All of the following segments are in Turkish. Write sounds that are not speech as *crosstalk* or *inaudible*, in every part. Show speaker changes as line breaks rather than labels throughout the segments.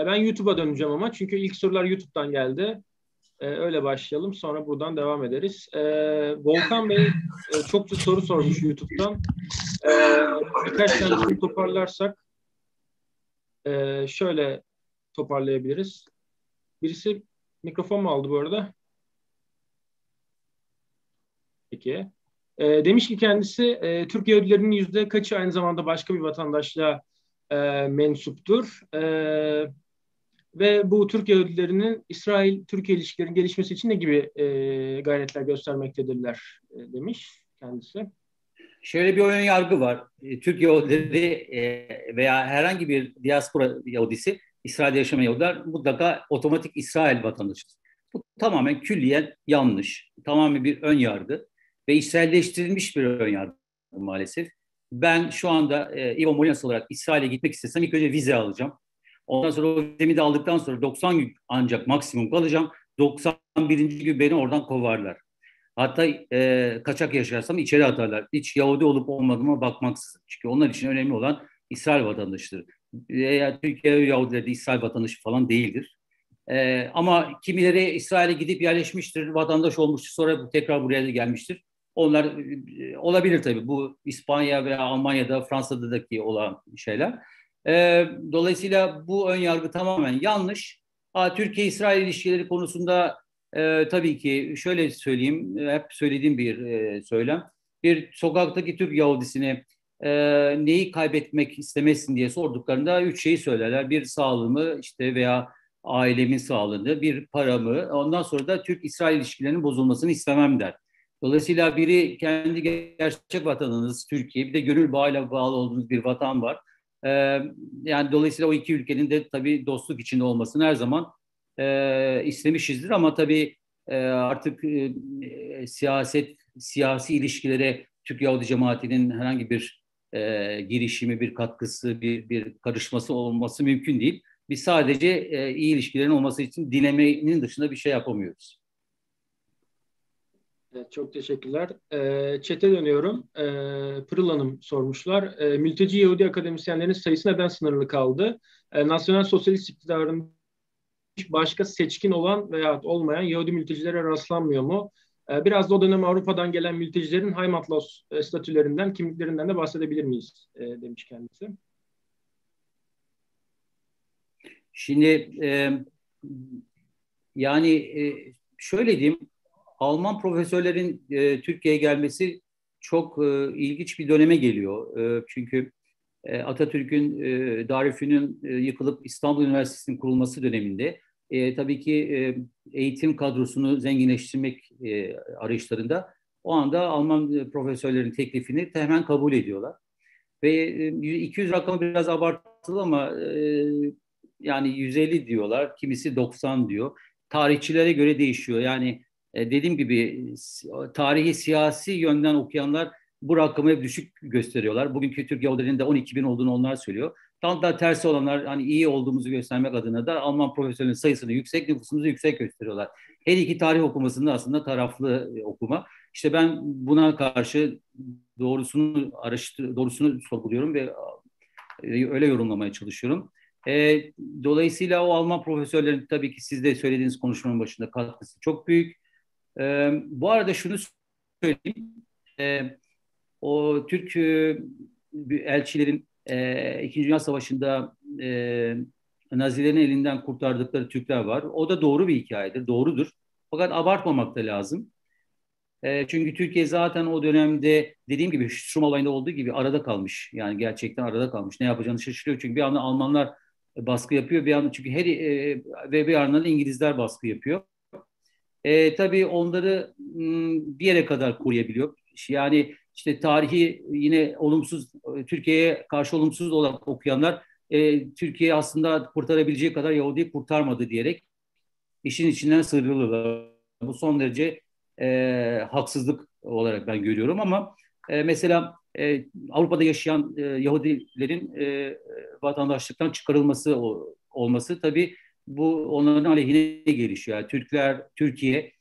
E, ben YouTube'a döneceğim ama çünkü ilk sorular YouTube'dan geldi. E, öyle başlayalım. Sonra buradan devam ederiz. E, Volkan Bey e, çokça soru sormuş YouTube'dan. E, birkaç tanesini toparlarsak e, şöyle toparlayabiliriz. Birisi mikrofon mu aldı bu arada? Peki. E, demiş ki kendisi e, Türk Yahudilerinin yüzde kaçı aynı zamanda başka bir vatandaşla e, mensuptur. E, ve bu Türk Yahudilerinin İsrail-Türkiye ilişkilerinin gelişmesi için ne gibi e, gayretler göstermektedirler e, demiş kendisi.
Şöyle bir ön yargı var. E, Türk Yahudileri e, veya herhangi bir diaspora Yahudisi, İsrail'de yaşayan Yahudiler mutlaka otomatik İsrail vatandaşıdır. Bu tamamen külliyen yanlış. Tamamen bir ön yargı ve İsrailleştirilmiş bir ön yargı maalesef. Ben şu anda e, Ivo Molinas olarak İsrail'e gitmek istesem ilk önce vize alacağım. Ondan sonra o vizemi de aldıktan sonra 90 gün ancak maksimum kalacağım. 91. gün beni oradan kovarlar. Hatta e, kaçak yaşarsam içeri atarlar. Hiç Yahudi olup olmadığıma bakmaksızın. Çünkü onlar için önemli olan İsrail vatandaşıdır. Veya Türkiye Yahudileri de İsrail vatandaşı falan değildir. E, ama kimileri İsrail'e gidip yerleşmiştir, vatandaş olmuştur, sonra tekrar buraya da gelmiştir. Onlar e, olabilir tabii. Bu İspanya veya Almanya'da, Fransa'daki olan şeyler. E, dolayısıyla bu ön yargı tamamen yanlış. Türkiye-İsrail ilişkileri konusunda e, tabii ki şöyle söyleyeyim, hep söylediğim bir e, söylem. Bir sokaktaki Türk Yahudisini e, neyi kaybetmek istemezsin diye sorduklarında üç şeyi söylerler. Bir sağlığımı işte veya ailemin sağlığını, bir paramı, ondan sonra da Türk-İsrail ilişkilerinin bozulmasını istemem der. Dolayısıyla biri kendi gerçek vatanınız Türkiye, bir de gönül bağıyla bağlı olduğunuz bir vatan var. Ee, yani dolayısıyla o iki ülkenin de tabii dostluk içinde olmasını her zaman e, istemişizdir. Ama tabii e, artık e, siyaset, siyasi ilişkilere Türk Yahudi cemaatinin herhangi bir e, girişimi, bir katkısı, bir, bir karışması olması mümkün değil. Biz sadece e, iyi ilişkilerin olması için dilemenin dışında bir şey yapamıyoruz.
Evet, çok teşekkürler. Çete dönüyorum. E, Pırıl Hanım sormuşlar. E, mülteci Yahudi akademisyenlerin sayısı neden sınırlı kaldı? E, Nasyonel Sosyalist iktidarın başka seçkin olan veya olmayan Yahudi mültecilere rastlanmıyor mu? Biraz da o dönem Avrupa'dan gelen mültecilerin Heimatlos e, statülerinden, kimliklerinden de bahsedebilir miyiz? Demiş kendisi.
Şimdi e, yani e, şöyle diyeyim, Alman profesörlerin e, Türkiye'ye gelmesi çok e, ilginç bir döneme geliyor. E, çünkü e, Atatürk'ün e, Darülfünun e, yıkılıp İstanbul Üniversitesi'nin kurulması döneminde e, tabii ki e, eğitim kadrosunu zenginleştirmek e, arayışlarında o anda Alman profesörlerin teklifini hemen kabul ediyorlar. Ve e, 200 rakamı biraz abartılı ama e, yani 150 diyorlar, kimisi 90 diyor. Tarihçilere göre değişiyor. Yani e, dediğim gibi tarihi siyasi yönden okuyanlar bu rakamı hep düşük gösteriyorlar. Bugünkü Türk Yahudilerinin de 12 bin olduğunu onlar söylüyor. Tam da tersi olanlar hani iyi olduğumuzu göstermek adına da Alman profesörlerin sayısını yüksek, nüfusumuzu yüksek gösteriyorlar. Her iki tarih okumasında aslında taraflı e, okuma. İşte ben buna karşı doğrusunu araştır, doğrusunu sorguluyorum ve e, öyle yorumlamaya çalışıyorum. E, dolayısıyla o Alman profesörlerin tabii ki siz de söylediğiniz konuşmanın başında katkısı çok büyük. E, bu arada şunu söyleyeyim. E, o Türk e, elçilerin e, İkinci Dünya Savaşı'nda e, Nazilerin elinden kurtardıkları Türkler var. O da doğru bir hikayedir, doğrudur. Fakat abartmamak da lazım. E, çünkü Türkiye zaten o dönemde dediğim gibi Şuşrum olayında olduğu gibi arada kalmış. Yani gerçekten arada kalmış. Ne yapacağını şaşırıyor. Çünkü bir anda Almanlar baskı yapıyor. Bir anda çünkü her e, ve bir yandan İngilizler baskı yapıyor. E, tabii onları bir yere kadar koruyabiliyor. Yani işte tarihi yine olumsuz Türkiye'ye karşı olumsuz olarak okuyanlar e, Türkiye aslında kurtarabileceği kadar Yahudi'yi kurtarmadı diyerek işin içinden sıyrılırlar. Bu son derece e, haksızlık olarak ben görüyorum ama e, mesela e, Avrupa'da yaşayan e, Yahudilerin e, vatandaşlıktan çıkarılması o, olması tabii bu onların aleyhine gelişiyor. Yani Türkler, Türkiye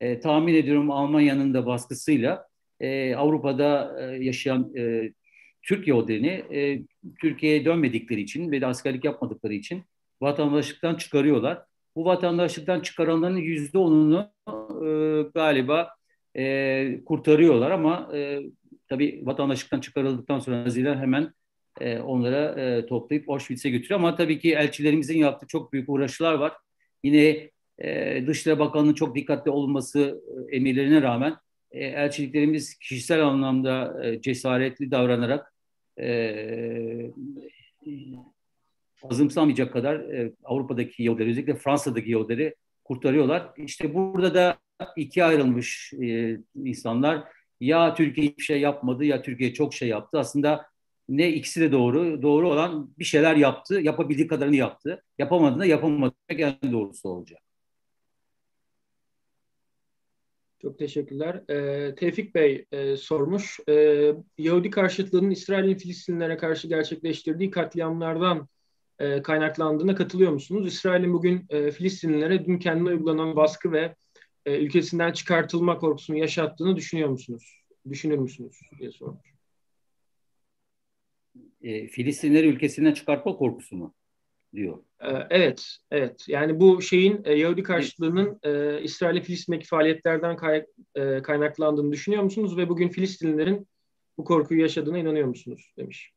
e, tahmin ediyorum Almanya'nın da baskısıyla e, Avrupa'da e, yaşayan e, Türk Yahudilerini e, Türkiye'ye dönmedikleri için ve de askerlik yapmadıkları için vatandaşlıktan çıkarıyorlar. Bu vatandaşlıktan çıkaranların yüzde onunu e, galiba e, kurtarıyorlar ama e, tabii vatandaşlıktan çıkarıldıktan sonra Naziler hemen e, onlara e, toplayıp Auschwitz'e götürüyor. Ama tabii ki elçilerimizin yaptığı çok büyük uğraşılar var. Yine e, Dışişleri Bakanlığı'nın çok dikkatli olması e, emirlerine rağmen e, elçiliklerimiz kişisel anlamda e, cesaretli davranarak e, azımsamayacak kadar e, Avrupa'daki Yahudileri özellikle Fransa'daki Yahudileri kurtarıyorlar. İşte burada da ikiye ayrılmış e, insanlar. Ya Türkiye hiçbir şey yapmadı ya Türkiye çok şey yaptı. Aslında ne ikisi de doğru. Doğru olan bir şeyler yaptı. Yapabildiği kadarını yaptı. Yapamadığında yapamadı. En doğrusu olacak.
Çok teşekkürler. Ee, Tevfik Bey e, sormuş. E, Yahudi karşıtlığının İsrail'in Filistinlilere karşı gerçekleştirdiği katliamlardan e, kaynaklandığına katılıyor musunuz? İsrail'in bugün e, Filistinlilere dün kendine uygulanan baskı ve e, ülkesinden çıkartılma korkusunu yaşattığını düşünüyor musunuz? Düşünür müsünüz diye sormuş.
E, Filistinleri ülkesinden çıkartma korkusu mu diyor?
E, evet, evet. Yani bu şeyin e, Yahudi karşıtlığının e, İsrail'e Filistin'deki faaliyetlerden kay, e, kaynaklandığını düşünüyor musunuz? Ve bugün Filistinlilerin bu korkuyu yaşadığına inanıyor musunuz? Demiş.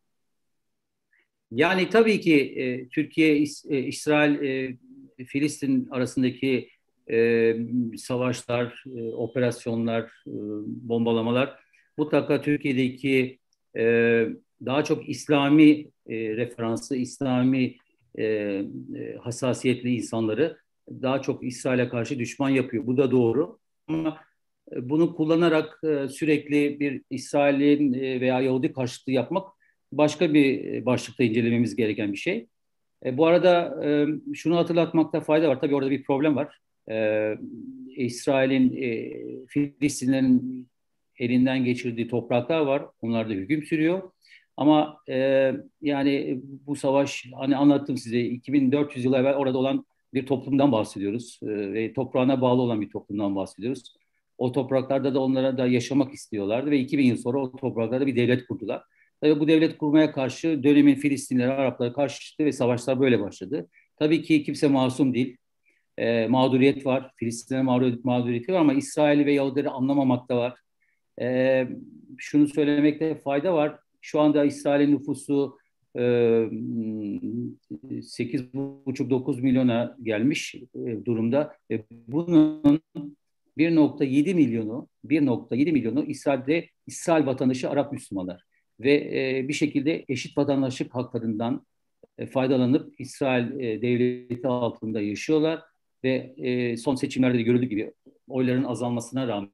Yani tabii ki e, Türkiye, İs, e, İsrail, e, Filistin arasındaki e, savaşlar, e, operasyonlar, e, bombalamalar mutlaka Türkiye'deki e, daha çok İslami e, referansı, İslami e, e, hassasiyetli insanları daha çok İsrail'e karşı düşman yapıyor. Bu da doğru. Ama e, bunu kullanarak e, sürekli bir İsrail'in veya Yahudi karşıtlığı yapmak başka bir başlıkta incelememiz gereken bir şey. Bu arada şunu hatırlatmakta fayda var. Tabii orada bir problem var. İsrail'in, Filistinlerin elinden geçirdiği topraklar var. Onlar da hüküm sürüyor. Ama e, yani bu savaş hani anlattım size 2400 yıl evvel orada olan bir toplumdan bahsediyoruz. E, ve toprağına bağlı olan bir toplumdan bahsediyoruz. O topraklarda da onlara da yaşamak istiyorlardı ve 2000 yıl sonra o topraklarda bir devlet kurdular. Tabii bu devlet kurmaya karşı dönemin Filistinleri, Arapları karşı çıktı ve savaşlar böyle başladı. Tabii ki kimse masum değil. E, mağduriyet var. Filistinlerin mağduriyet, mağduriyeti var ama İsrail ve Yahudileri anlamamakta var. E, şunu söylemekte fayda var. Şu anda İsrail'in nüfusu e, 8,5-9 milyona gelmiş e, durumda. E, bunun 1.7 milyonu 1.7 milyonu İsrail'de İsrail vatandaşı Arap Müslümanlar ve e, bir şekilde eşit vatandaşlık haklarından e, faydalanıp İsrail e, devleti altında yaşıyorlar ve e, son seçimlerde de görüldüğü gibi oyların azalmasına rağmen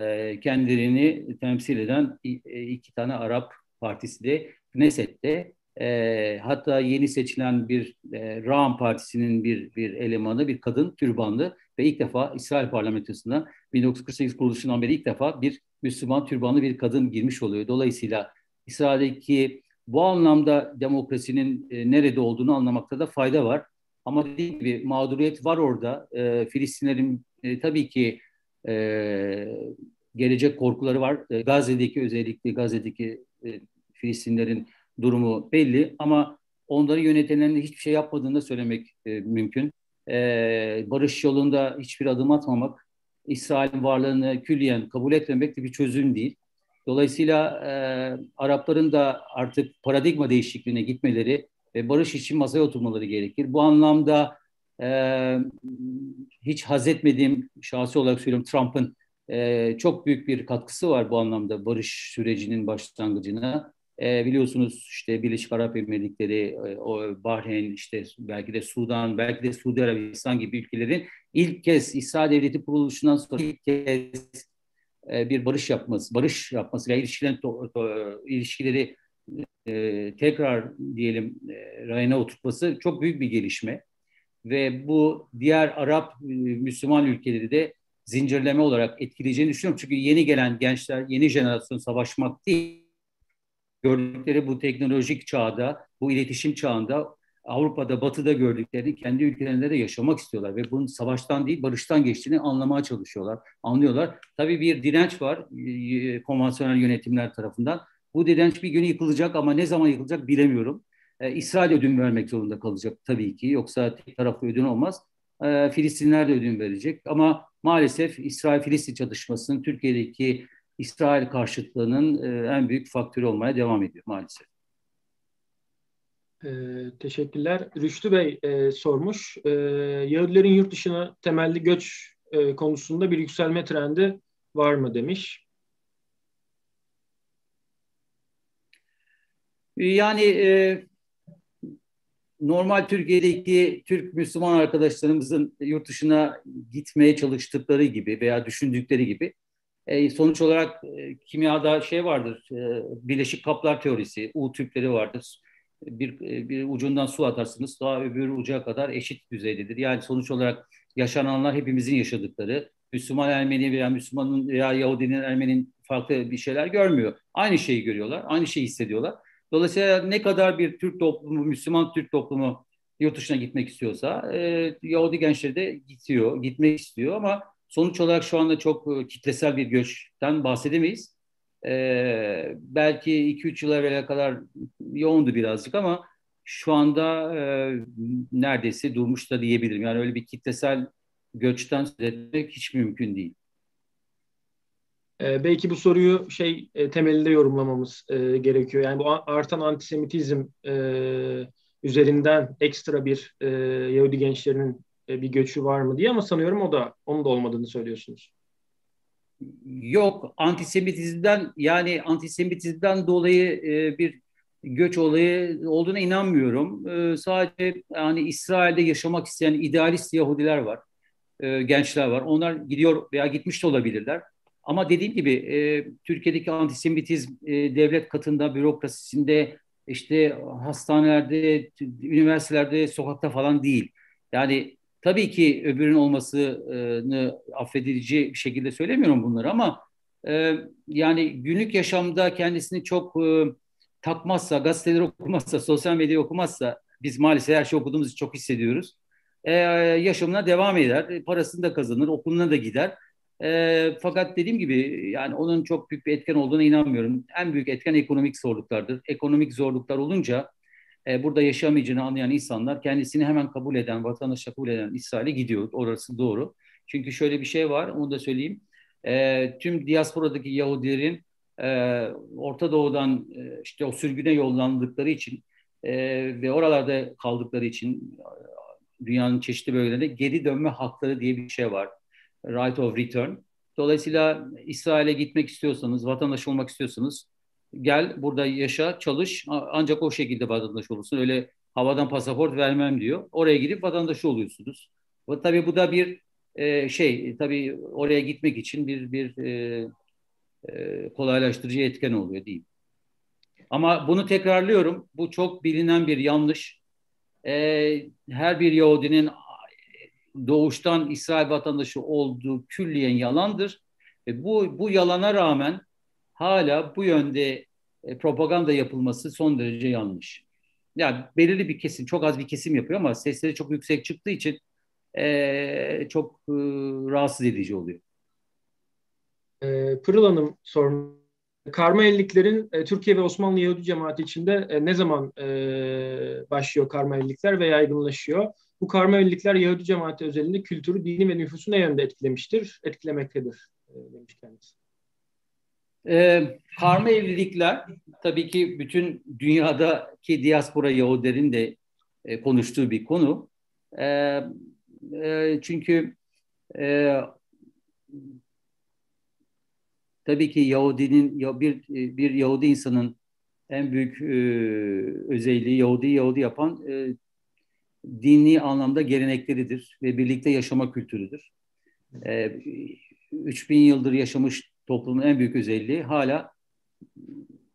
e, kendilerini temsil eden e, iki tane Arap partisi de Knesset'te e, hatta yeni seçilen bir e, Ram Partisi'nin bir bir elemanı, bir kadın türbanlı ve ilk defa İsrail parlamentosuna 1948 kuruluşundan beri ilk defa bir Müslüman türbanlı bir kadın girmiş oluyor. Dolayısıyla İsrail'deki bu anlamda demokrasinin e, nerede olduğunu anlamakta da fayda var. Ama dediğim gibi mağduriyet var orada. E, Filistinlerin e, tabii ki e, gelecek korkuları var. E, Gazze'deki özellikle Gazze'deki e, Filistinlerin durumu belli ama onları yönetenlerin hiçbir şey yapmadığını da söylemek e, mümkün. Barış yolunda hiçbir adım atmamak, İsrail'in varlığını külliyen kabul etmemek de bir çözüm değil. Dolayısıyla Arapların da artık paradigma değişikliğine gitmeleri ve barış için masaya oturmaları gerekir. Bu anlamda hiç haz etmediğim şahsi olarak söylüyorum Trump'ın e, çok büyük bir katkısı var bu anlamda barış sürecinin başlangıcına. E, biliyorsunuz işte Birleşik Arap Emirlikleri, e, o Bahreyn, işte belki de Sudan, belki de Suudi Arabistan gibi ülkelerin ilk kez İsrail Devleti kuruluşundan sonra ilk kez e, bir barış yapması, barış yapması ve ilişkilerin to, to, ilişkileri e, tekrar diyelim e, rayına oturtması çok büyük bir gelişme ve bu diğer Arap e, Müslüman ülkeleri de zincirleme olarak etkileyeceğini düşünüyorum. Çünkü yeni gelen gençler, yeni jenerasyon savaşmak değil, gördükleri bu teknolojik çağda, bu iletişim çağında Avrupa'da, Batı'da gördüklerini kendi ülkelerinde de yaşamak istiyorlar ve bunun savaştan değil barıştan geçtiğini anlamaya çalışıyorlar, anlıyorlar. Tabii bir direnç var konvansiyonel yönetimler tarafından. Bu direnç bir gün yıkılacak ama ne zaman yıkılacak bilemiyorum. E, İsrail ödün vermek zorunda kalacak tabii ki. Yoksa tek taraflı ödün olmaz. E, Filistinler de ödün verecek. Ama maalesef İsrail-Filistin çatışmasının Türkiye'deki İsrail karşıtlığının e, en büyük faktörü olmaya devam ediyor maalesef.
E, teşekkürler. Rüştü Bey e, sormuş. E, Yahudilerin yurt dışına temelli göç e, konusunda bir yükselme trendi var mı demiş.
Yani e, normal Türkiye'deki Türk Müslüman arkadaşlarımızın yurt dışına gitmeye çalıştıkları gibi veya düşündükleri gibi e, sonuç olarak e, kimyada şey vardır, e, bileşik kaplar teorisi, U tüpleri vardır. Bir, e, bir ucundan su atarsınız, daha öbür uca kadar eşit düzeydedir. Yani sonuç olarak yaşananlar hepimizin yaşadıkları. Müslüman Ermeni veya Müslümanın veya Yahudinin Ermeninin farklı bir şeyler görmüyor. Aynı şeyi görüyorlar, aynı şeyi hissediyorlar. Dolayısıyla ne kadar bir Türk toplumu, Müslüman Türk toplumu yurt dışına gitmek istiyorsa e, Yahudi gençleri de gidiyor, gitmek istiyor ama sonuç olarak şu anda çok e, kitlesel bir göçten bahsedemeyiz. E, belki 2-3 yıl evvela kadar yoğundu birazcık ama şu anda e, neredeyse durmuş da diyebilirim. Yani öyle bir kitlesel göçten söz etmek hiç mümkün değil.
E, belki bu soruyu şey e, temelinde yorumlamamız e, gerekiyor. Yani bu artan antisemitizm e, üzerinden ekstra bir e, Yahudi gençlerinin e, bir göçü var mı diye ama sanıyorum o da onun da olmadığını söylüyorsunuz.
Yok antisemitizmden yani antisemitizmden dolayı e, bir göç olayı olduğuna inanmıyorum. E, sadece yani İsrail'de yaşamak isteyen idealist Yahudiler var, e, gençler var. Onlar gidiyor veya gitmiş de olabilirler. Ama dediğim gibi e, Türkiye'deki antisemitizm e, devlet katında, bürokrasisinde, işte hastanelerde, üniversitelerde, sokakta falan değil. Yani tabii ki öbürün olmasını affedici bir şekilde söylemiyorum bunları ama e, yani günlük yaşamda kendisini çok e, takmazsa, gazeteleri okumazsa, sosyal medyayı okumazsa biz maalesef her şey okuduğumuz için çok hissediyoruz. E, yaşamına devam eder, parasını da kazanır, okuluna da gider. E, fakat dediğim gibi yani onun çok büyük bir etken olduğuna inanmıyorum. En büyük etken ekonomik zorluklardır. Ekonomik zorluklar olunca e, burada yaşamayacağını anlayan insanlar kendisini hemen kabul eden, vatandaş kabul eden İsrail'e gidiyor. Orası doğru. Çünkü şöyle bir şey var, onu da söyleyeyim. E, tüm diasporadaki Yahudilerin e, Orta Doğu'dan e, işte o sürgüne yollandıkları için e, ve oralarda kaldıkları için dünyanın çeşitli bölgelerinde geri dönme hakları diye bir şey var right of return. Dolayısıyla İsrail'e gitmek istiyorsanız, vatandaş olmak istiyorsanız gel burada yaşa, çalış ancak o şekilde vatandaş olursun. Öyle havadan pasaport vermem diyor. Oraya gidip vatandaşı oluyorsunuz. Tabii bu da bir e, şey, tabii oraya gitmek için bir bir e, e, kolaylaştırıcı etken oluyor değil. Ama bunu tekrarlıyorum. Bu çok bilinen bir yanlış. E, her bir Yahudinin doğuştan İsrail vatandaşı olduğu külliyen yalandır. Ve bu, bu yalana rağmen hala bu yönde e, propaganda yapılması son derece yanlış. Yani belirli bir kesim, çok az bir kesim yapıyor ama sesleri çok yüksek çıktığı için e, çok e, rahatsız edici oluyor.
E, Pırıl Hanım sormuş. Karma elliklerin e, Türkiye ve Osmanlı Yahudi cemaati içinde e, ne zaman e, başlıyor karma ellikler ve yaygınlaşıyor? Bu karma evlilikler Yahudi cemaati özelinde kültürü, dini ve nüfusu ne yönde etkilemiştir, etkilemektedir e, demiş kendisi.
Ee, karma evlilikler tabii ki bütün dünyadaki diaspora Yahudilerin de e, konuştuğu bir konu. E, e, çünkü e, tabii ki Yahudinin bir bir Yahudi insanın en büyük e, özelliği Yahudi Yahudi yapan e, dini anlamda gelenekleridir ve birlikte yaşama kültürüdür. E, ee, 3000 yıldır yaşamış toplumun en büyük özelliği hala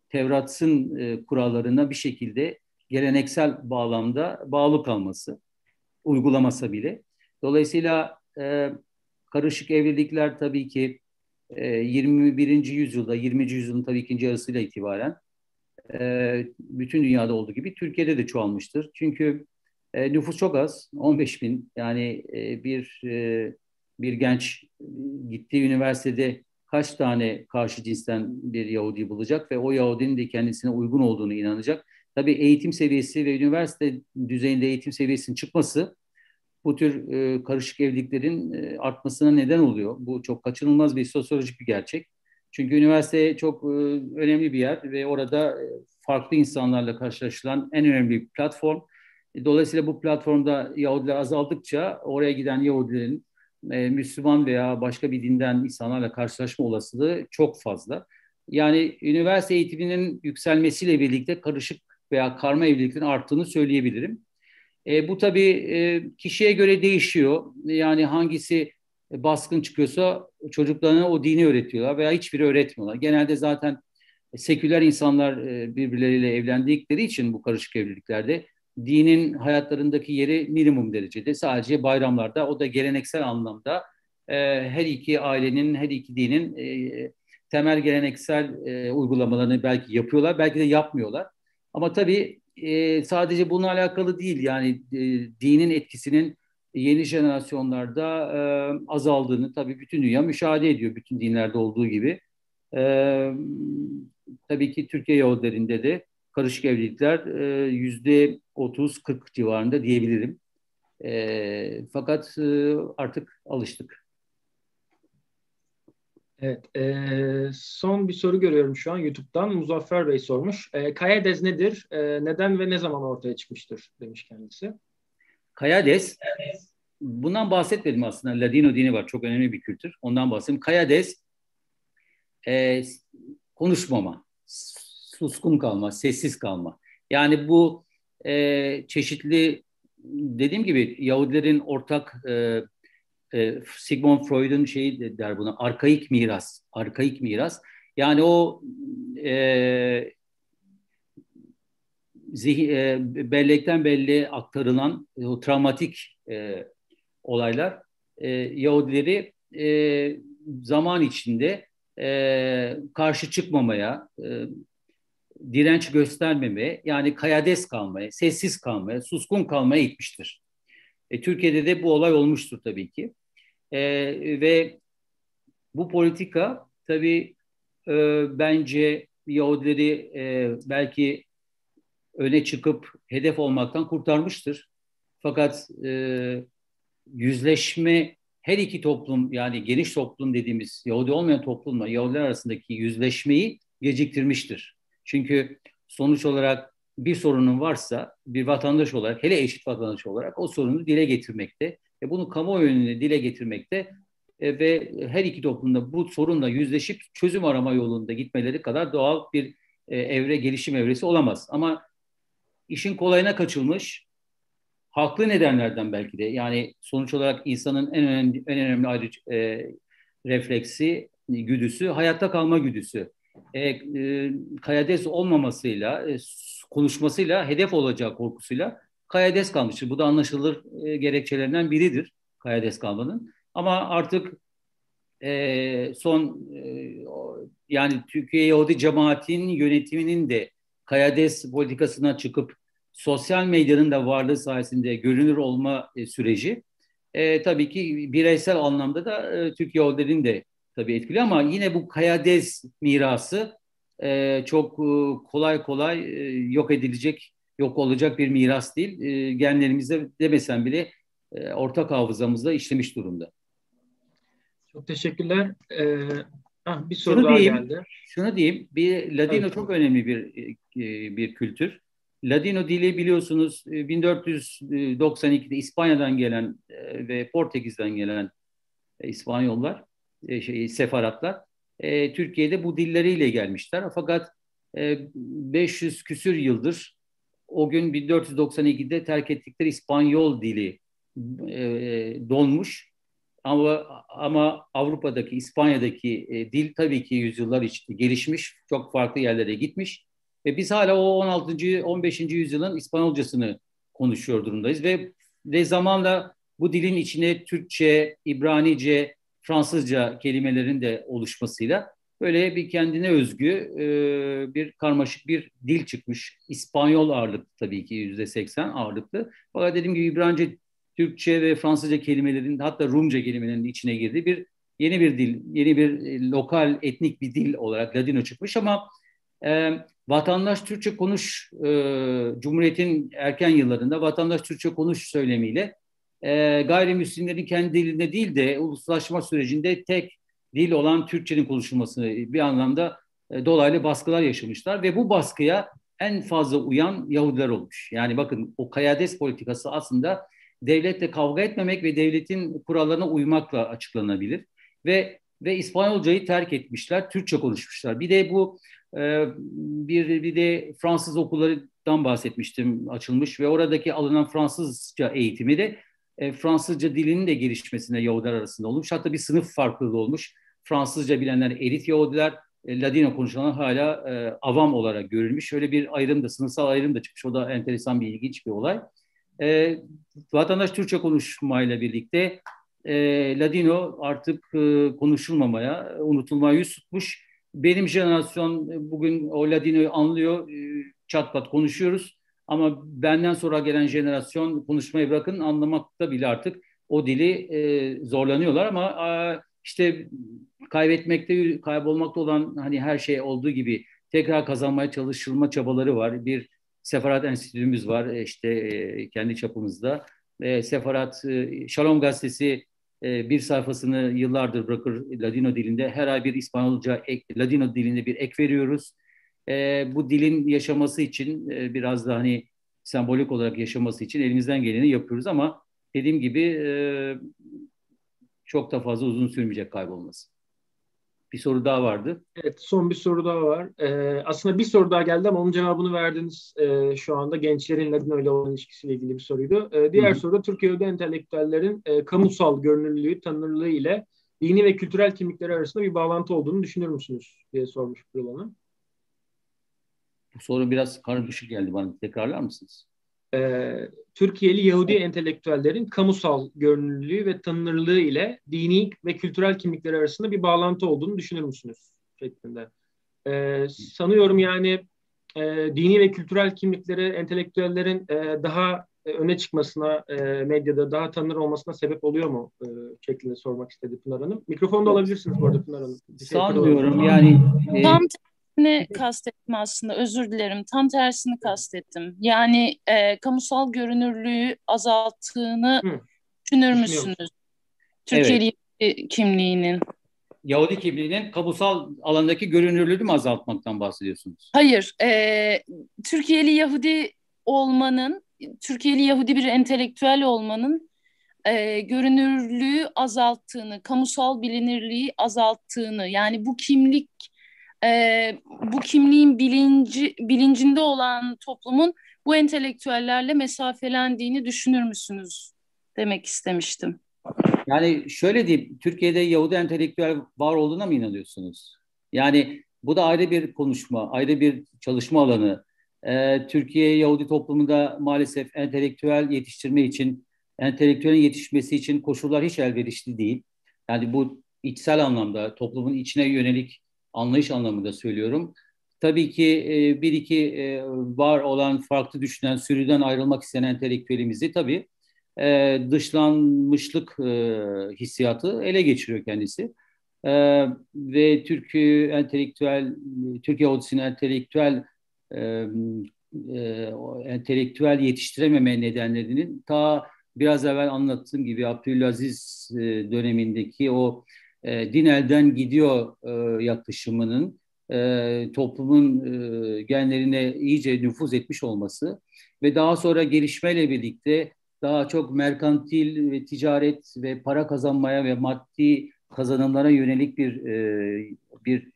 Tevrat'ın e, kurallarına bir şekilde geleneksel bağlamda bağlı kalması, uygulamasa bile. Dolayısıyla e, karışık evlilikler tabii ki e, 21. yüzyılda, 20. yüzyılın tabii ikinci yarısıyla itibaren e, bütün dünyada olduğu gibi Türkiye'de de çoğalmıştır. Çünkü e, nüfus çok az, 15 bin. Yani e, bir e, bir genç gittiği üniversitede kaç tane karşı cinsten bir Yahudi bulacak ve o Yahudinin de kendisine uygun olduğunu inanacak. tabii eğitim seviyesi ve üniversite düzeyinde eğitim seviyesinin çıkması bu tür e, karışık evliliklerin e, artmasına neden oluyor. Bu çok kaçınılmaz bir sosyolojik bir gerçek. Çünkü üniversite çok e, önemli bir yer ve orada e, farklı insanlarla karşılaşılan en önemli platform. E, dolayısıyla bu platformda Yahudiler azaldıkça oraya giden Yahudilerin e, Müslüman veya başka bir dinden insanlarla karşılaşma olasılığı çok fazla. Yani üniversite eğitiminin yükselmesiyle birlikte karışık veya karma evliliklerin arttığını söyleyebilirim. E, bu tabii e, kişiye göre değişiyor. Yani hangisi baskın çıkıyorsa çocuklarına o dini öğretiyorlar veya hiçbiri öğretmiyorlar. Genelde zaten seküler insanlar e, birbirleriyle evlendikleri için bu karışık evliliklerde dinin hayatlarındaki yeri minimum derecede. Sadece bayramlarda o da geleneksel anlamda e, her iki ailenin, her iki dinin e, temel geleneksel e, uygulamalarını belki yapıyorlar, belki de yapmıyorlar. Ama tabii e, sadece bununla alakalı değil. Yani e, dinin etkisinin yeni jenerasyonlarda e, azaldığını tabii bütün dünya müşahede ediyor. Bütün dinlerde olduğu gibi. E, tabii ki Türkiye Yahudilerinde de karışık evlilikler e, yüzde 30-40 civarında diyebilirim. E, fakat e, artık alıştık.
Evet, e, son bir soru görüyorum şu an YouTube'dan. Muzaffer Bey sormuş. E, Kayades nedir? E, neden ve ne zaman ortaya çıkmıştır demiş kendisi.
Kayades, bundan bahsetmedim aslında. Ladino dini var, çok önemli bir kültür. Ondan bahsedeyim. Kayades, e, konuşmama, suskun kalma, sessiz kalma. Yani bu e, çeşitli, dediğim gibi Yahudilerin ortak e, e, Sigmund Freud'un şeyi der buna arkaik miras, arkaik miras. Yani o e, zihin, e, bellekten belleğe aktarılan e, o travmatik e, olaylar e, Yahudileri e, zaman içinde e, karşı çıkmamaya, e, direnç göstermemeye, yani kayades kalmaya, sessiz kalmaya, suskun kalmaya itmiştir. E, Türkiye'de de bu olay olmuştur tabii ki. E, ve bu politika tabii e, bence Yahudileri e, belki öne çıkıp hedef olmaktan kurtarmıştır. Fakat e, yüzleşme her iki toplum yani geniş toplum dediğimiz Yahudi olmayan toplumla Yahudiler arasındaki yüzleşmeyi geciktirmiştir. Çünkü sonuç olarak bir sorunun varsa bir vatandaş olarak hele eşit vatandaş olarak o sorunu dile getirmekte ve bunu kamuoyuna dile getirmekte e, ve her iki toplumda bu sorunla yüzleşip çözüm arama yolunda gitmeleri kadar doğal bir e, evre gelişim evresi olamaz. Ama işin kolayına kaçılmış haklı nedenlerden belki de yani sonuç olarak insanın en önemli en önemli ayrı e, refleksi güdüsü hayatta kalma güdüsü. E, e, kayades olmamasıyla e, konuşmasıyla hedef olacağı korkusuyla Kayades kalmıştır. Bu da anlaşılır e, gerekçelerinden biridir Kayades kalmanın. Ama artık e, son e, yani Türkiye Yahudi cemaatin yönetiminin de Kayades politikasına çıkıp sosyal medyanın da varlığı sayesinde görünür olma e, süreci e, tabii ki bireysel anlamda da e, Türk Yahudilerin de tabii etkili ama yine bu Kayades mirası e, çok e, kolay kolay e, yok edilecek, yok olacak bir miras değil. E, genlerimizde demesem bile e, ortak hafızamızda işlemiş durumda.
Çok teşekkürler. Ee, ah, bir soru şunu daha diyeyim, geldi.
Şunu diyeyim, bir Ladino evet. çok önemli bir e, bir kültür. Ladino dili biliyorsunuz 1492'de e, İspanya'dan gelen e, ve Portekiz'den gelen İspanyollar, şey, sefaratlar e, Türkiye'de bu dilleriyle gelmişler. Fakat e, 500 küsür yıldır o gün 1492'de terk ettikleri İspanyol dili e, donmuş. Ama ama Avrupa'daki, İspanya'daki e, dil tabii ki yüzyıllar içinde gelişmiş, çok farklı yerlere gitmiş. Ve biz hala o 16. 15. yüzyılın İspanyolcasını konuşuyor durumdayız ve ve zamanla bu dilin içine Türkçe, İbranice, Fransızca kelimelerin de oluşmasıyla böyle bir kendine özgü e, bir karmaşık bir dil çıkmış. İspanyol ağırlıklı tabii ki yüzde seksen ağırlıklı. Fakat dediğim gibi İbranice, Türkçe ve Fransızca kelimelerin hatta Rumca kelimelerinin içine girdiği bir yeni bir dil, yeni bir e, lokal etnik bir dil olarak Ladino çıkmış ama e, vatandaş Türkçe konuş e, Cumhuriyet'in erken yıllarında vatandaş Türkçe konuş söylemiyle e, gayrimüslimlerin kendi dilinde değil de uluslaşma sürecinde tek dil olan Türkçenin konuşulmasını bir anlamda e, dolaylı baskılar yaşamışlar ve bu baskıya en fazla uyan Yahudiler olmuş. Yani bakın o kayades politikası aslında devletle kavga etmemek ve devletin kurallarına uymakla açıklanabilir. Ve ve İspanyolcayı terk etmişler, Türkçe konuşmuşlar. Bir de bu e, bir bir de Fransız okullarından bahsetmiştim açılmış ve oradaki alınan Fransızca eğitimi de e, Fransızca dilinin de gelişmesine Yahudiler arasında olmuş. Hatta bir sınıf farklılığı olmuş. Fransızca bilenler elit Yahudiler, e, Ladino konuşanlar hala e, avam olarak görülmüş. Şöyle bir ayrım da, sınıfsal ayrım da çıkmış. O da enteresan bir, ilginç bir olay. E, vatandaş Türkçe konuşmayla birlikte e, Ladino artık e, konuşulmamaya, unutulmaya yüz tutmuş. Benim jenerasyon e, bugün o Ladino'yu anlıyor, e, çat pat konuşuyoruz. Ama benden sonra gelen jenerasyon konuşmayı bırakın anlamakta bile artık o dili e, zorlanıyorlar ama e, işte kaybetmekte, kaybolmakta olan hani her şey olduğu gibi tekrar kazanmaya çalışılma çabaları var. Bir Sefarat Enstitümüz var e, işte e, kendi çapımızda. E, Sefarat, e, Şalom Gazetesi e, bir sayfasını yıllardır bırakır Ladino dilinde. Her ay bir İspanyolca ek, Ladino dilinde bir ek veriyoruz. E, bu dilin yaşaması için e, biraz da hani sembolik olarak yaşaması için elimizden geleni yapıyoruz ama dediğim gibi e, çok da fazla uzun sürmeyecek kaybolması. Bir soru daha vardı.
Evet, son bir soru daha var. Ee, aslında bir soru daha geldi ama onun cevabını verdiniz e, şu anda. Gençlerin Ladino ile olan ilişkisiyle ilgili bir soruydu. Ee, diğer Hı-hı. soru Türkiye'de entelektüellerin e, kamusal görünürlüğü, tanınırlığı ile dini ve kültürel kimlikleri arasında bir bağlantı olduğunu düşünür müsünüz diye sormuş Pırıl Hanım.
Bu soru biraz karmaşık geldi bana. Tekrarlar mısınız?
e, Türkiye'li Yahudi entelektüellerin kamusal görünürlüğü ve tanınırlığı ile dini ve kültürel kimlikleri arasında bir bağlantı olduğunu düşünür müsünüz? şeklinde. E, sanıyorum yani e, dini ve kültürel kimlikleri entelektüellerin e, daha öne çıkmasına, e, medyada daha tanınır olmasına sebep oluyor mu? E, şeklinde sormak istedi Pınar Hanım. Mikrofonu da alabilirsiniz bu arada Pınar Hanım.
Şey Sanmıyorum yani.
E, Tam tersini kastettim aslında. Özür dilerim. Tam tersini kastettim. Yani e, kamusal görünürlüğü azalttığını Hı. düşünür müsünüz? Türkiye'li evet. kimliğinin.
Yahudi kimliğinin kamusal alandaki görünürlüğünü mü azaltmaktan bahsediyorsunuz?
Hayır. E, Türkiye'li Yahudi olmanın, Türkiye'li Yahudi bir entelektüel olmanın e, görünürlüğü azalttığını, kamusal bilinirliği azalttığını, yani bu kimlik e, bu kimliğin bilinci bilincinde olan toplumun bu entelektüellerle mesafelendiğini düşünür müsünüz demek istemiştim.
Yani şöyle diyeyim, Türkiye'de Yahudi entelektüel var olduğuna mı inanıyorsunuz? Yani bu da ayrı bir konuşma, ayrı bir çalışma alanı. Ee, Türkiye Yahudi toplumunda maalesef entelektüel yetiştirme için, entelektüelin yetişmesi için koşullar hiç elverişli değil. Yani bu içsel anlamda toplumun içine yönelik anlayış anlamında söylüyorum. Tabii ki e, bir iki e, var olan farklı düşünen, sürüden ayrılmak isteyen entelektüelimizi tabii e, dışlanmışlık e, hissiyatı ele geçiriyor kendisi. E, ve Türkiye entelektüel, Türkiye Odisi'nin entelektüel e, e, entelektüel yetiştirememe nedenlerinin ta biraz evvel anlattığım gibi Abdülaziz e, dönemindeki o e, din elden gidiyor e, yaklaşımının e, toplumun e, genlerine iyice nüfuz etmiş olması ve daha sonra gelişmeyle birlikte daha çok merkantil ve ticaret ve para kazanmaya ve maddi kazanımlara yönelik bir e, bir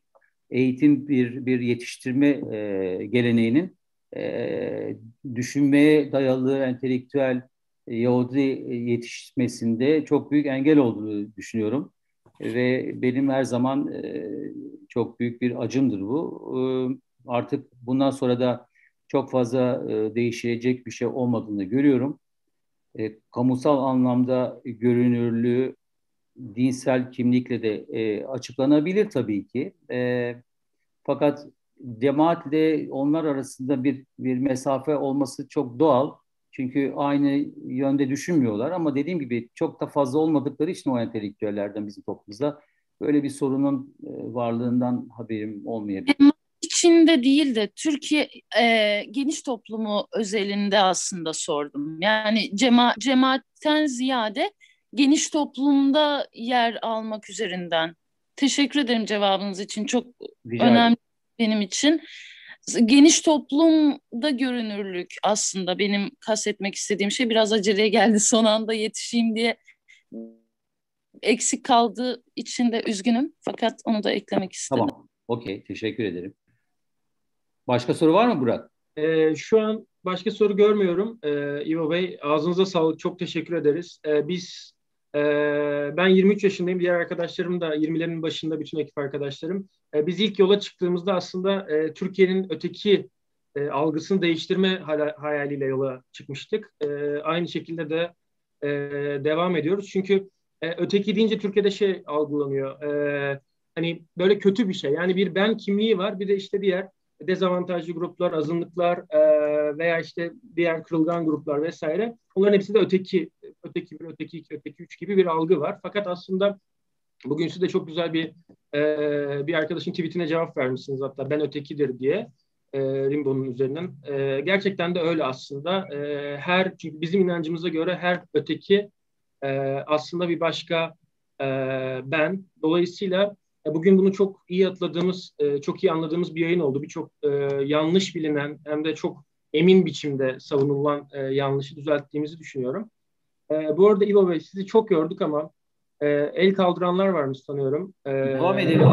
eğitim bir bir yetiştirme e, geleneğinin e, düşünmeye dayalı entelektüel e, Yahudi yetişmesinde çok büyük engel olduğunu düşünüyorum ve benim her zaman e, çok büyük bir acımdır bu. E, artık bundan sonra da çok fazla e, değişecek bir şey olmadığını görüyorum. Kamusal anlamda görünürlüğü dinsel kimlikle de açıklanabilir tabii ki. E, fakat cemaatle onlar arasında bir bir mesafe olması çok doğal. Çünkü aynı yönde düşünmüyorlar ama dediğim gibi çok da fazla olmadıkları için o entelektüellerden bizim toplumumuzda böyle bir sorunun e, varlığından haberim olmayabilir.
içinde değil de Türkiye e, geniş toplumu özelinde aslında sordum. Yani cema cemaatten ziyade geniş toplumda yer almak üzerinden. Teşekkür ederim cevabınız için. Çok Rica önemli benim için. Geniş toplumda görünürlük aslında benim kastetmek istediğim şey. Biraz aceleye geldi *laughs* son anda yetişeyim diye eksik kaldığı için de üzgünüm. Fakat onu da eklemek istedim.
Tamam. Okey. Teşekkür ederim. Başka soru var mı Burak?
Ee, şu an başka soru görmüyorum. Ee, İvo Bey ağzınıza sağlık. Çok teşekkür ederiz. Ee, biz e, ben 23 yaşındayım. Diğer arkadaşlarım da 20'lerin başında bütün ekip arkadaşlarım. Ee, biz ilk yola çıktığımızda aslında e, Türkiye'nin öteki e, algısını değiştirme hayaliyle yola çıkmıştık. E, aynı şekilde de e, devam ediyoruz. Çünkü e, öteki deyince Türkiye'de şey algılanıyor. E, hani böyle kötü bir şey. Yani bir ben kimliği var bir de işte diğer dezavantajlı gruplar, azınlıklar e, veya işte diğer kırılgan gruplar vesaire. Onların hepsi de öteki, öteki bir, öteki iki, öteki üç gibi bir algı var. Fakat aslında bugün siz de çok güzel bir e, bir arkadaşın tweetine cevap vermişsiniz hatta ben ötekidir diye e, Rimbo'nun üzerinden. E, gerçekten de öyle aslında. E, her çünkü bizim inancımıza göre her öteki e, aslında bir başka e, ben. Dolayısıyla e, bugün bunu çok iyi atladığımız, e, çok iyi anladığımız bir yayın oldu. Birçok e, yanlış bilinen hem de çok emin biçimde savunulan yanlışı düzelttiğimizi düşünüyorum. Bu arada İvo Bey sizi çok gördük ama el kaldıranlar varmış sanıyorum.
Devam edelim.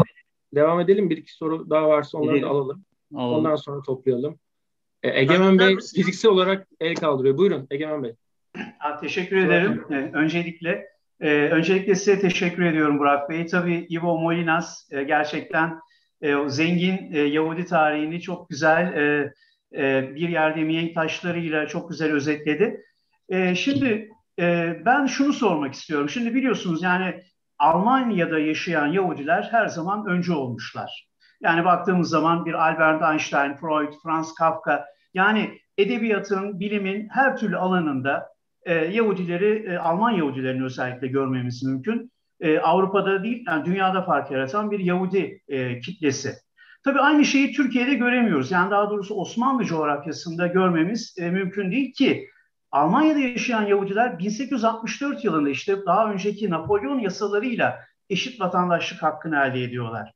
Devam edelim. Bir iki soru daha varsa onları edelim. da alalım. alalım. Ondan sonra toplayalım. Egemen Bey fiziksel olarak el kaldırıyor. Buyurun Egemen Bey.
Ha, teşekkür ederim. Öncelikle ee, öncelikle size teşekkür ediyorum Burak Bey. Tabii Ivo Molinas e, gerçekten e, zengin e, Yahudi tarihini çok güzel e, e, bir yerde mihenk taşlarıyla çok güzel özetledi. E, şimdi e, ben şunu sormak istiyorum. Şimdi biliyorsunuz yani Almanya'da yaşayan Yahudiler her zaman önce olmuşlar. Yani baktığımız zaman bir Albert Einstein, Freud, Franz Kafka yani edebiyatın, bilimin her türlü alanında Yahudileri, Alman Yahudilerini özellikle görmemiz mümkün. Avrupa'da değil, yani dünyada fark yaratan bir Yahudi kitlesi. Tabii aynı şeyi Türkiye'de göremiyoruz. Yani daha doğrusu Osmanlı coğrafyasında görmemiz e, mümkün değil ki Almanya'da yaşayan Yahudiler 1864 yılında işte daha önceki Napolyon yasalarıyla eşit vatandaşlık hakkını elde ediyorlar.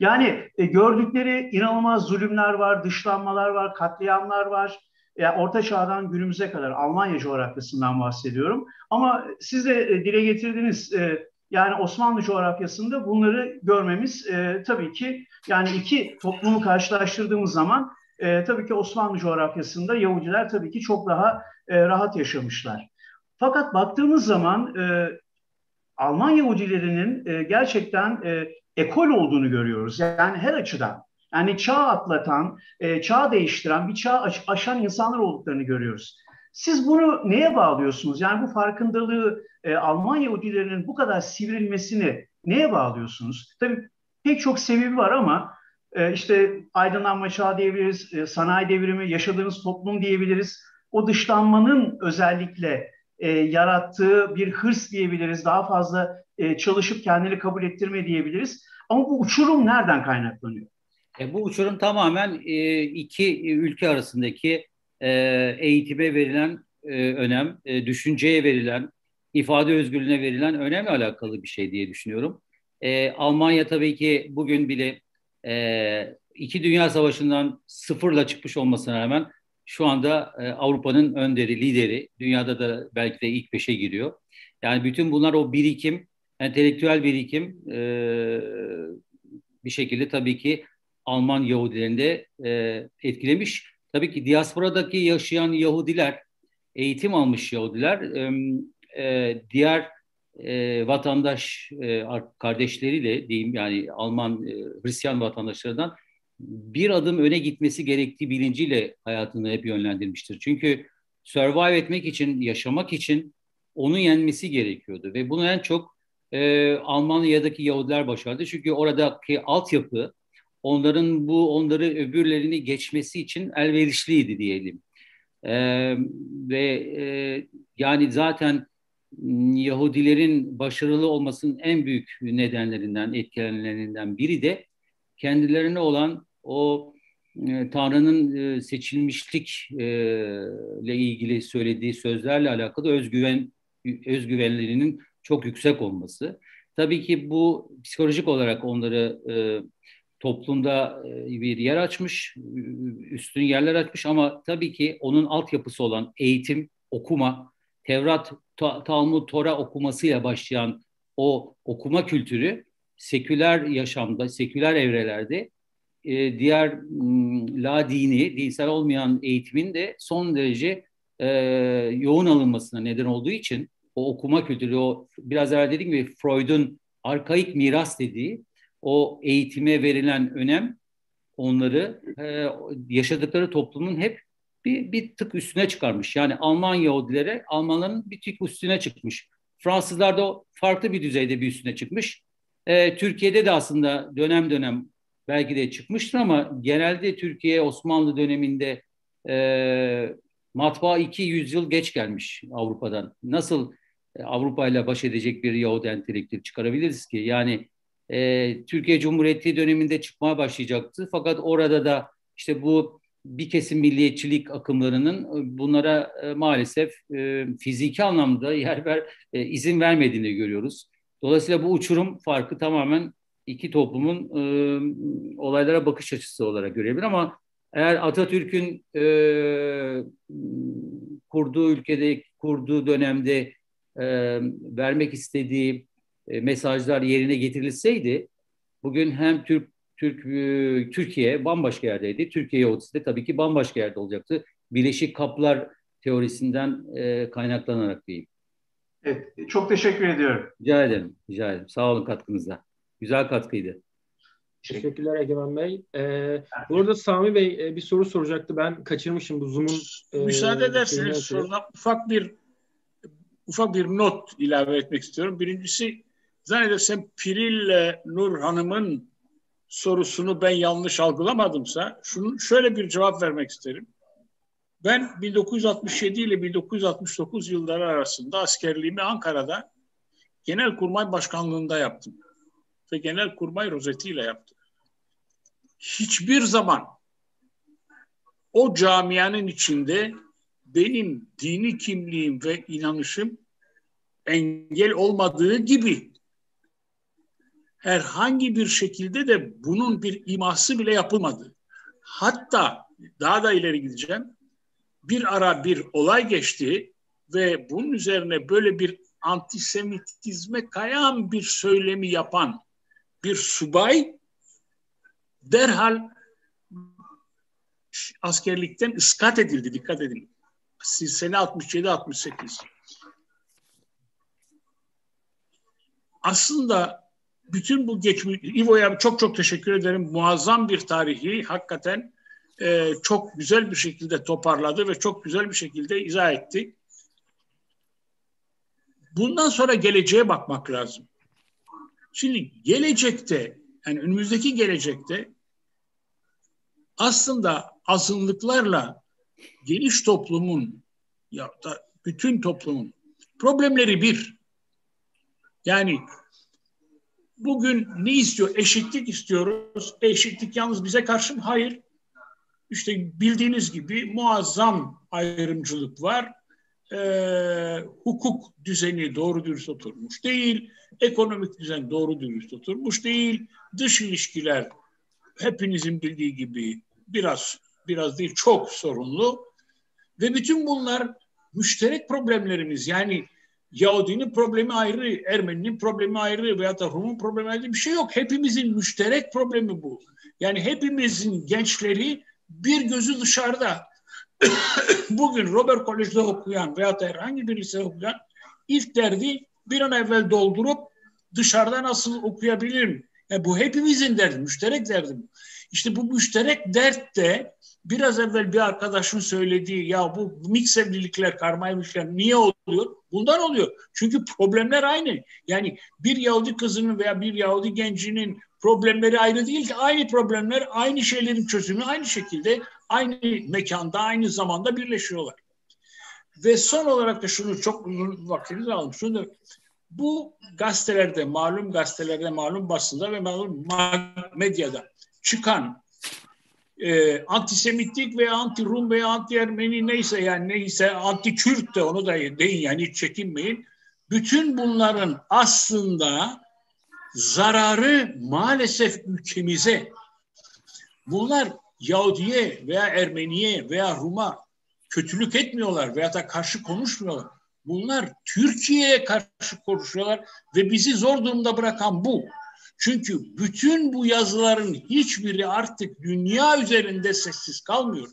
Yani e, gördükleri inanılmaz zulümler var, dışlanmalar var, katliamlar var yani Orta Çağ'dan günümüze kadar Almanya coğrafyasından bahsediyorum. Ama siz de e, dile getirdiniz e, yani Osmanlı coğrafyasında bunları görmemiz e, tabii ki yani iki toplumu karşılaştırdığımız zaman e, tabii ki Osmanlı coğrafyasında Yahudiler tabii ki çok daha e, rahat yaşamışlar. Fakat baktığımız zaman e, Alman Yahudilerinin e, gerçekten e, ekol olduğunu görüyoruz. Yani her açıdan. Yani çağ atlatan, e, çağ değiştiren, bir çağ aş- aşan insanlar olduklarını görüyoruz. Siz bunu neye bağlıyorsunuz? Yani bu farkındalığı e, Alman Yahudilerinin bu kadar sivrilmesini neye bağlıyorsunuz? Tabii pek çok sebebi var ama e, işte aydınlanma çağı diyebiliriz, e, sanayi devrimi, yaşadığımız toplum diyebiliriz. O dışlanmanın özellikle e, yarattığı bir hırs diyebiliriz. Daha fazla e, çalışıp kendini kabul ettirme diyebiliriz. Ama bu uçurum nereden kaynaklanıyor?
E, bu uçurum tamamen e, iki ülke arasındaki e, eğitime verilen e, önem, e, düşünceye verilen, ifade özgürlüğüne verilen önemle alakalı bir şey diye düşünüyorum. Almanya tabii ki bugün bile iki dünya savaşından sıfırla çıkmış olmasına rağmen şu anda Avrupa'nın önderi, lideri, dünyada da belki de ilk beşe giriyor. Yani bütün bunlar o birikim, entelektüel birikim bir şekilde tabii ki Alman Yahudilerinde e, etkilemiş. Tabii ki diasporadaki yaşayan Yahudiler, eğitim almış Yahudiler, e, diğer e, vatandaş e, kardeşleriyle diyeyim yani Alman e, Hristiyan vatandaşlarından bir adım öne gitmesi gerektiği bilinciyle hayatını hep yönlendirmiştir. Çünkü survive etmek için, yaşamak için onu yenmesi gerekiyordu ve bunu en çok e, Almanya'daki Yahudiler başardı. Çünkü oradaki altyapı, onların bu onları öbürlerini geçmesi için elverişliydi diyelim. Ee, ve e, yani zaten Yahudilerin başarılı olmasının en büyük nedenlerinden, etkenlerinden biri de kendilerine olan o e, Tanrı'nın e, seçilmişlikle e, ilgili söylediği sözlerle alakalı özgüven özgüvenlerinin çok yüksek olması. Tabii ki bu psikolojik olarak onları e, toplumda e, bir yer açmış, üstün yerler açmış ama tabii ki onun altyapısı olan eğitim, okuma, Tevrat, ta, Talmud, Tora okumasıyla başlayan o okuma kültürü seküler yaşamda, seküler evrelerde e, diğer la dini, dinsel olmayan eğitimin de son derece e, yoğun alınmasına neden olduğu için o okuma kültürü, o biraz evvel dediğim gibi Freud'un arkaik miras dediği o eğitime verilen önem onları e, yaşadıkları toplumun hep bir, bir tık üstüne çıkarmış. Yani Alman Yahudilere Almanların bir tık üstüne çıkmış. Fransızlar da farklı bir düzeyde bir üstüne çıkmış. E, Türkiye'de de aslında dönem dönem belki de çıkmıştır ama genelde Türkiye Osmanlı döneminde e, matbaa iki yüzyıl geç gelmiş Avrupa'dan. Nasıl e, Avrupa ile baş edecek bir Yahudi entelektüel çıkarabiliriz ki? Yani e, Türkiye Cumhuriyeti döneminde çıkmaya başlayacaktı. Fakat orada da işte bu bir kesim milliyetçilik akımlarının e, bunlara e, maalesef e, fiziki anlamda yer ver e, izin vermediğini görüyoruz. Dolayısıyla bu uçurum farkı tamamen iki toplumun e, olaylara bakış açısı olarak görebilir ama eğer Atatürk'ün e, kurduğu ülkede, kurduğu dönemde e, vermek istediği e, mesajlar yerine getirilseydi bugün hem Türk Türk e, Türkiye bambaşka yerdeydi. Türkiye Yahudisi de tabii ki bambaşka yerde olacaktı. Bileşik kaplar teorisinden e, kaynaklanarak diyeyim.
Evet, çok teşekkür ediyorum.
Rica ederim, rica ederim. Sağ olun katkınızda. Güzel katkıydı.
Teşekkürler Egemen Bey. Ee, bu arada Sami Bey e, bir soru soracaktı. Ben kaçırmışım bu Zoom'un.
E, Müsaade ederseniz soruna ufak bir ufak bir not ilave etmek istiyorum. Birincisi zannedersem Piril Nur Hanım'ın sorusunu ben yanlış algılamadımsa şunu şöyle bir cevap vermek isterim. Ben 1967 ile 1969 yılları arasında askerliğimi Ankara'da Genelkurmay Başkanlığında yaptım. Ve Genelkurmay rozetiyle yaptım. Hiçbir zaman o camianın içinde benim dini kimliğim ve inanışım engel olmadığı gibi herhangi bir şekilde de bunun bir iması bile yapılmadı. Hatta daha da ileri gideceğim. Bir ara bir olay geçti ve bunun üzerine böyle bir antisemitizme kayan bir söylemi yapan bir subay derhal askerlikten ıskat edildi. Dikkat edin. Sene 67-68. Aslında bütün bu geçmiş, İvo'ya çok çok teşekkür ederim. Muazzam bir tarihi hakikaten e, çok güzel bir şekilde toparladı ve çok güzel bir şekilde izah etti. Bundan sonra geleceğe bakmak lazım. Şimdi gelecekte, yani önümüzdeki gelecekte aslında azınlıklarla geniş toplumun ya da bütün toplumun problemleri bir. Yani bugün ne istiyor? Eşitlik istiyoruz. Eşitlik yalnız bize karşı mı? Hayır. İşte bildiğiniz gibi muazzam ayrımcılık var. Ee, hukuk düzeni doğru dürüst oturmuş değil. Ekonomik düzen doğru dürüst oturmuş değil. Dış ilişkiler hepinizin bildiği gibi biraz biraz değil çok sorunlu. Ve bütün bunlar müşterek problemlerimiz. Yani Yahudinin problemi ayrı, Ermeninin problemi ayrı veya da Rum'un problemi ayrı bir şey yok. Hepimizin müşterek problemi bu. Yani hepimizin gençleri bir gözü dışarıda. *coughs* Bugün Robert College'de okuyan veya da herhangi bir lise okuyan ilk derdi bir an evvel doldurup dışarıda nasıl okuyabilirim? Yani bu hepimizin derdi, müşterek derdi bu. İşte bu müşterek dert de biraz evvel bir arkadaşın söylediği ya bu mix evlilikler, karma evlilikler niye oluyor? Bundan oluyor. Çünkü problemler aynı. Yani bir Yahudi kızının veya bir Yahudi gencinin problemleri ayrı değil ki aynı problemler aynı şeylerin çözümü aynı şekilde aynı mekanda aynı zamanda birleşiyorlar. Ve son olarak da şunu çok uzun vaktinizi aldım. Şunu bu gazetelerde, malum gazetelerde, malum basında ve malum medyada çıkan e, antisemitik veya anti-Rum veya anti-Ermeni neyse yani neyse anti-Kürt de onu da deyin yani hiç çekinmeyin. Bütün bunların aslında zararı maalesef ülkemize. Bunlar Yahudiye veya Ermeniye veya Rum'a kötülük etmiyorlar veya da karşı konuşmuyorlar. Bunlar Türkiye'ye karşı konuşuyorlar ve bizi zor durumda bırakan bu. Çünkü bütün bu yazıların hiçbiri artık dünya üzerinde sessiz kalmıyor.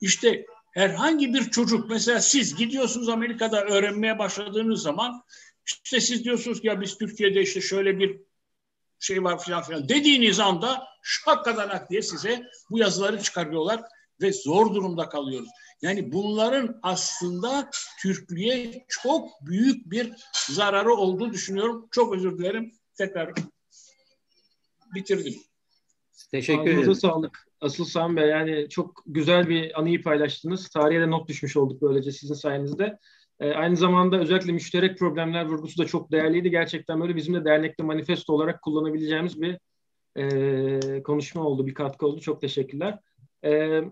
İşte herhangi bir çocuk mesela siz gidiyorsunuz Amerika'da öğrenmeye başladığınız zaman işte siz diyorsunuz ki ya biz Türkiye'de işte şöyle bir şey var filan filan dediğiniz anda şakkadanak diye size bu yazıları çıkarıyorlar ve zor durumda kalıyoruz. Yani bunların aslında Türklüğe çok büyük bir zararı olduğunu düşünüyorum. Çok özür dilerim. Tekrar bitirdim.
Teşekkür ederim. Ağzınıza sağlık. Asıl Sami Bey yani çok güzel bir anıyı paylaştınız. Tarihe de not düşmüş olduk böylece sizin sayenizde. Ee, aynı zamanda özellikle müşterek problemler vurgusu da çok değerliydi. Gerçekten böyle bizim de dernekte manifesto olarak kullanabileceğimiz bir e, konuşma oldu, bir katkı oldu. Çok teşekkürler. E,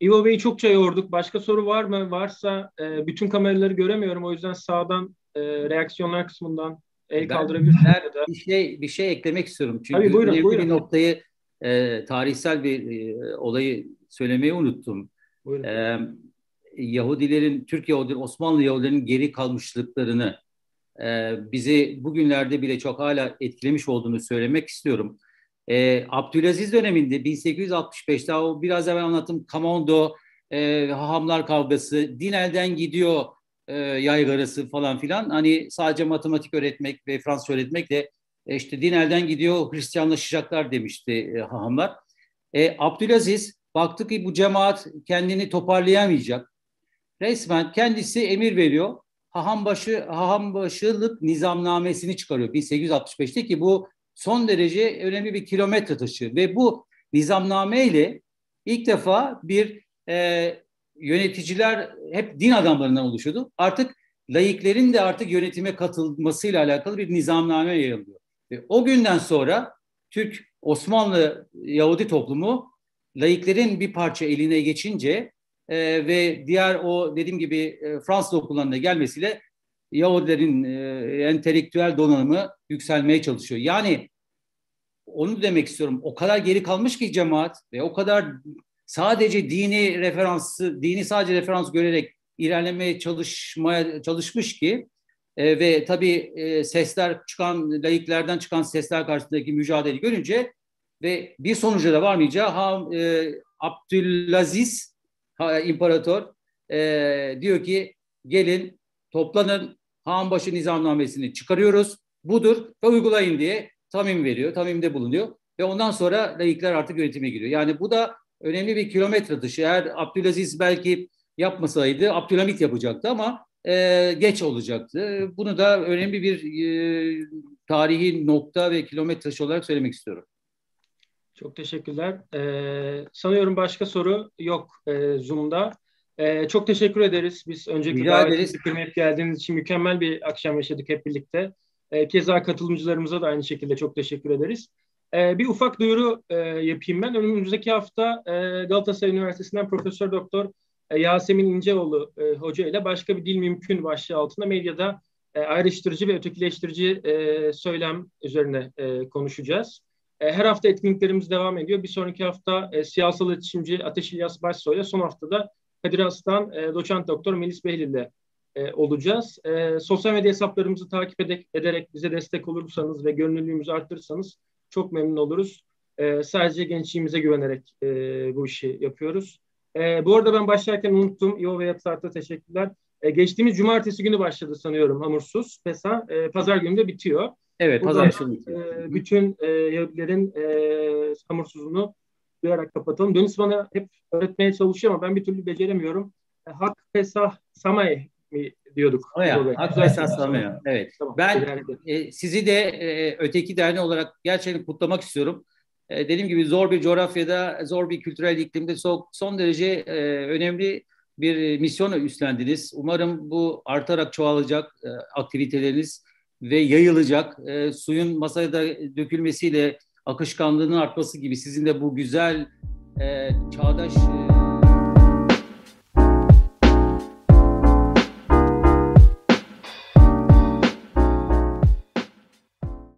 İvo Bey'i çokça yorduk. Başka soru var mı? Varsa e, bütün kameraları göremiyorum. O yüzden sağdan e, reaksiyonlar kısmından el kaldırabilirsiniz.
Ben bir şey bir şey eklemek istiyorum. Çünkü Tabii, buyurun, buyurun. bir noktayı e, tarihsel bir e, olayı söylemeyi unuttum. E, Yahudilerin, Türk Yahudilerin, Osmanlı Yahudilerin geri kalmışlıklarını e, bizi bugünlerde bile çok hala etkilemiş olduğunu söylemek istiyorum. E, Abdülaziz döneminde 1865'te o biraz evvel anlattım Kamondo, e, Hahamlar kavgası, din elden gidiyor e, yaygarası falan filan. Hani sadece matematik öğretmek ve Fransız öğretmekle e, işte din elden gidiyor Hristiyanlaşacaklar demişti e, Hahamlar. E, Abdülaziz baktı ki bu cemaat kendini toparlayamayacak. Resmen kendisi emir veriyor. Hahambaşı, Hahambaşılık nizamnamesini çıkarıyor 1865'te ki bu son derece önemli bir kilometre taşı ve bu nizamname ile ilk defa bir e, yöneticiler hep din adamlarından oluşuyordu. Artık laiklerin de artık yönetime katılmasıyla alakalı bir nizamname yayılıyor. Ve o günden sonra Türk Osmanlı Yahudi toplumu laiklerin bir parça eline geçince e, ve diğer o dediğim gibi e, Fransız okullarına gelmesiyle Yahudilerin e, entelektüel donanımı yükselmeye çalışıyor. Yani onu demek istiyorum. O kadar geri kalmış ki cemaat ve o kadar sadece dini referansı, dini sadece referans görerek ilerlemeye çalışmaya çalışmış ki e, ve tabii e, sesler çıkan, laiklerden çıkan sesler karşısındaki mücadeleyi görünce ve bir sonuca da varmayacağı ha, e, Abdülaziz ha, imparator e, diyor ki gelin toplanın Hanbaşı nizamnamesini çıkarıyoruz. Budur ve uygulayın diye tamim veriyor, tamimde bulunuyor ve ondan sonra laikler artık yönetime giriyor. Yani bu da önemli bir kilometre dışı. Eğer Abdülaziz belki yapmasaydı Abdülhamit yapacaktı ama e, geç olacaktı. Bunu da önemli bir e, tarihi nokta ve kilometre taşı olarak söylemek istiyorum.
Çok teşekkürler. Ee, sanıyorum başka soru yok e, Zoom'da. Ee, çok teşekkür ederiz. Biz önceki davetinizi kırmayıp geldiğiniz için mükemmel bir akşam yaşadık hep birlikte. Ee, keza katılımcılarımıza da aynı şekilde çok teşekkür ederiz. Ee, bir ufak duyuru e, yapayım ben. Önümüzdeki hafta e, Galatasaray Üniversitesi'nden Profesör Doktor e, Yasemin İnceoğlu e, hoca ile başka bir dil mümkün başlığı altında medyada e, ayrıştırıcı ve ötekileştirici e, söylem üzerine e, konuşacağız. E, her hafta etkinliklerimiz devam ediyor. Bir sonraki hafta e, siyasal iletişimci Ateş İlyas Başsoy ile son haftada Kadir Aslan, e, doçent doktor Melis Behlil ile e, olacağız. E, sosyal medya hesaplarımızı takip ede- ederek bize destek olursanız ve gönüllülüğümüzü arttırırsanız çok memnun oluruz. E, sadece gençliğimize güvenerek e, bu işi yapıyoruz. E, bu arada ben başlarken unuttum. İO ve Yapsart'a teşekkürler. E, geçtiğimiz cumartesi günü başladı sanıyorum Hamursuz. PESA. E, pazar günü de bitiyor.
Evet, pazar günü bitiyor.
E, bütün e, Yahudilerin e, hamursuzunu duyarak kapatalım. Deniz bana hep öğretmeye çalışıyor ama ben bir türlü beceremiyorum. E, Hak Pesah Samay mi diyorduk?
Oya, Hak Pesah Samay. Evet. Tamam, ben e, sizi de e, öteki derneği olarak gerçekten kutlamak istiyorum. E, dediğim gibi zor bir coğrafyada, zor bir kültürel iklimde son, son derece e, önemli bir misyonu üstlendiniz. Umarım bu artarak çoğalacak e, aktiviteleriniz ve yayılacak. E, suyun masaya da dökülmesiyle akışkanlığının artması gibi sizin de bu güzel e, çağdaş e,